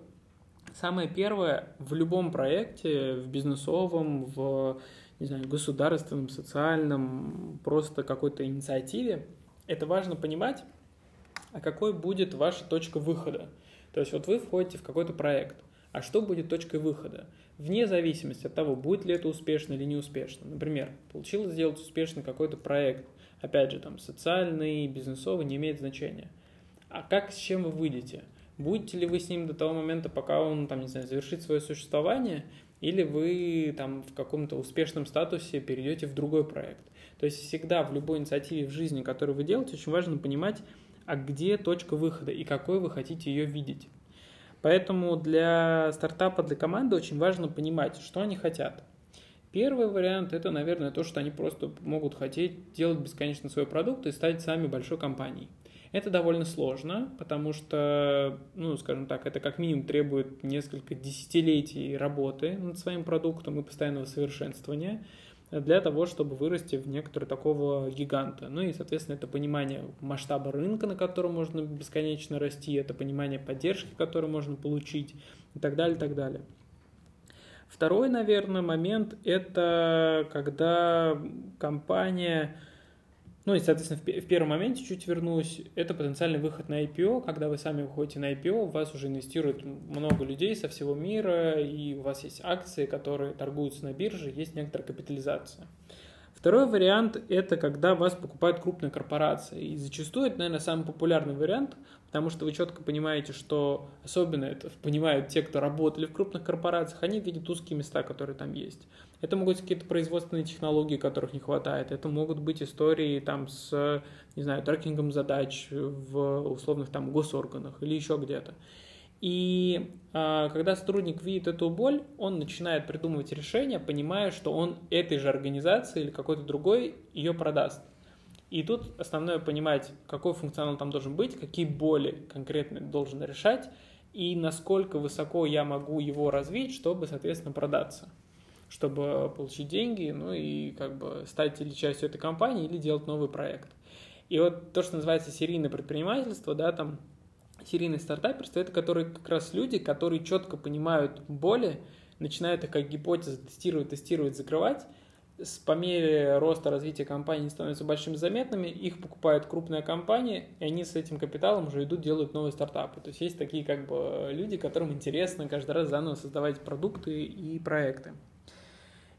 Самое первое, в любом проекте, в бизнесовом, в не знаю, государственном, социальном, просто какой-то инициативе, это важно понимать, а какой будет ваша точка выхода. То есть вот вы входите в какой-то проект, а что будет точкой выхода? Вне зависимости от того, будет ли это успешно или не успешно. Например, получилось сделать успешно какой-то проект, опять же, там, социальный, бизнесовый, не имеет значения. А как, с чем вы выйдете? Будете ли вы с ним до того момента, пока он, там, не знаю, завершит свое существование, или вы там в каком-то успешном статусе перейдете в другой проект. То есть всегда в любой инициативе в жизни, которую вы делаете, очень важно понимать, а где точка выхода и какой вы хотите ее видеть. Поэтому для стартапа, для команды очень важно понимать, что они хотят. Первый вариант – это, наверное, то, что они просто могут хотеть делать бесконечно свой продукт и стать сами большой компанией. Это довольно сложно, потому что, ну, скажем так, это как минимум требует несколько десятилетий работы над своим продуктом и постоянного совершенствования для того, чтобы вырасти в некоторого такого гиганта. Ну и, соответственно, это понимание масштаба рынка, на котором можно бесконечно расти, это понимание поддержки, которую можно получить и так далее, и так далее. Второй, наверное, момент – это когда компания ну и, соответственно, в, первом моменте чуть вернусь, это потенциальный выход на IPO, когда вы сами выходите на IPO, у вас уже инвестирует много людей со всего мира, и у вас есть акции, которые торгуются на бирже, есть некоторая капитализация. Второй вариант – это когда вас покупают крупные корпорации. И зачастую это, наверное, самый популярный вариант, потому что вы четко понимаете, что особенно это понимают те, кто работали в крупных корпорациях, они видят узкие места, которые там есть. Это могут быть какие-то производственные технологии, которых не хватает. Это могут быть истории там с, не знаю, трекингом задач в условных там госорганах или еще где-то. И э, когда сотрудник видит эту боль, он начинает придумывать решения, понимая, что он этой же организации или какой-то другой ее продаст. И тут основное понимать, какой функционал там должен быть, какие боли конкретно должен решать, и насколько высоко я могу его развить, чтобы, соответственно, продаться чтобы получить деньги, ну и как бы стать или частью этой компании, или делать новый проект. И вот то, что называется серийное предпринимательство, да, там серийный стартаперство, это которые как раз люди, которые четко понимают боли, начинают их как гипотезы тестировать, тестировать, закрывать, с, по мере роста развития компании становятся большими заметными, их покупает крупная компания, и они с этим капиталом уже идут, делают новые стартапы. То есть есть такие как бы люди, которым интересно каждый раз заново создавать продукты и проекты.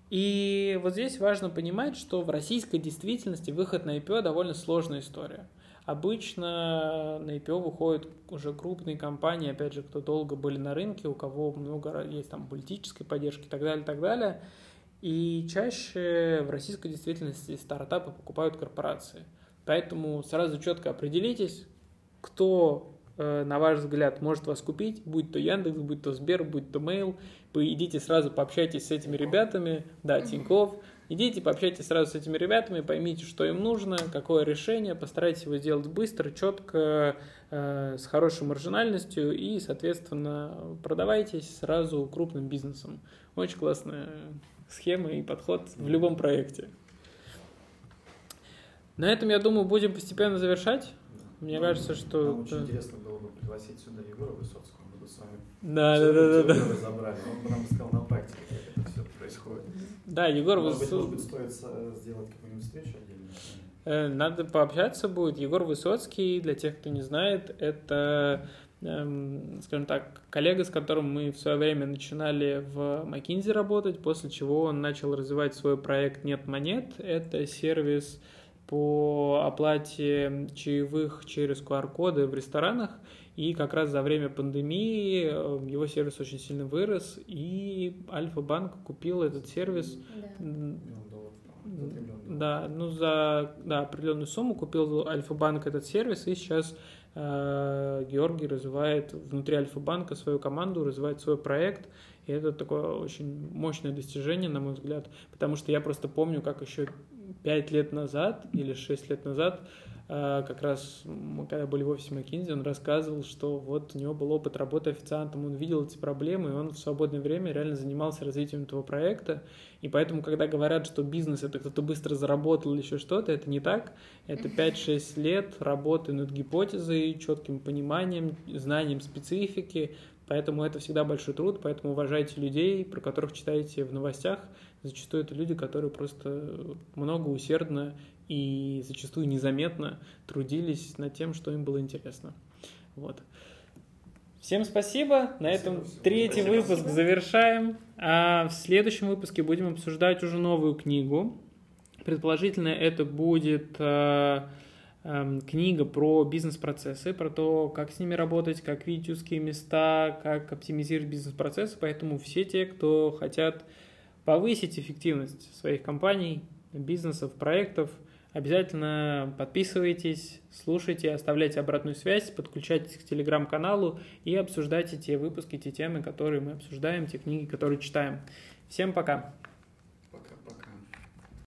И вот здесь важно понимать, что в российской действительности выход на IPO довольно сложная история. Обычно на IPO выходят уже крупные компании, опять же, кто долго были на рынке, у кого много есть там политической поддержки и так далее, и так далее. И чаще в российской действительности стартапы покупают корпорации. Поэтому сразу четко определитесь, кто Э, на ваш взгляд, может вас купить, будь то Яндекс, будь то Сбер, будь то Mail, вы идите сразу пообщайтесь с этими ребятами, да, Тиньков, идите пообщайтесь сразу с этими ребятами, поймите, что им нужно, какое решение, постарайтесь его сделать быстро, четко, э, с хорошей маржинальностью и, соответственно, продавайтесь сразу крупным бизнесом. Очень классная схема и подход в любом проекте. На этом, я думаю, будем постепенно завершать. Мне ну, кажется, что... Нам очень интересно было бы пригласить сюда Егора Высоцкого. Мы тут с вами да, да, да, да, разобрали. Он бы нам рассказал на практике, как это все происходит. Да, Егор Высоцкий... Может быть, стоит сделать какую-нибудь встречу отдельно? Э, надо пообщаться будет. Егор Высоцкий, для тех, кто не знает, это эм, скажем так, коллега, с которым мы в свое время начинали в McKinsey работать, после чего он начал развивать свой проект «Нет монет». Это сервис по оплате чаевых через QR-коды в ресторанах. И как раз за время пандемии э, его сервис очень сильно вырос, и Альфа-банк купил этот сервис. Да. да, ну за да, определенную сумму купил Альфа-банк этот сервис, и сейчас э, Георгий развивает внутри Альфа-банка свою команду, развивает свой проект. И это такое очень мощное достижение, на мой взгляд, потому что я просто помню, как еще пять лет назад или шесть лет назад, э, как раз мы когда были в офисе McKinsey, он рассказывал, что вот у него был опыт работы официантом, он видел эти проблемы, и он в свободное время реально занимался развитием этого проекта. И поэтому, когда говорят, что бизнес это кто-то быстро заработал или еще что-то, это не так. Это 5-6 лет работы над гипотезой, четким пониманием, знанием специфики, Поэтому это всегда большой труд, поэтому уважайте людей, про которых читаете в новостях, Зачастую это люди, которые просто много усердно и зачастую незаметно трудились над тем, что им было интересно. Вот. Всем спасибо. На этом спасибо. третий спасибо. выпуск завершаем. А в следующем выпуске будем обсуждать уже новую книгу. Предположительно, это будет э, э, книга про бизнес-процессы, про то, как с ними работать, как видеть узкие места, как оптимизировать бизнес-процессы. Поэтому все те, кто хотят повысить эффективность своих компаний, бизнесов, проектов. Обязательно подписывайтесь, слушайте, оставляйте обратную связь, подключайтесь к телеграм-каналу и обсуждайте те выпуски, те темы, которые мы обсуждаем, те книги, которые читаем. Всем пока!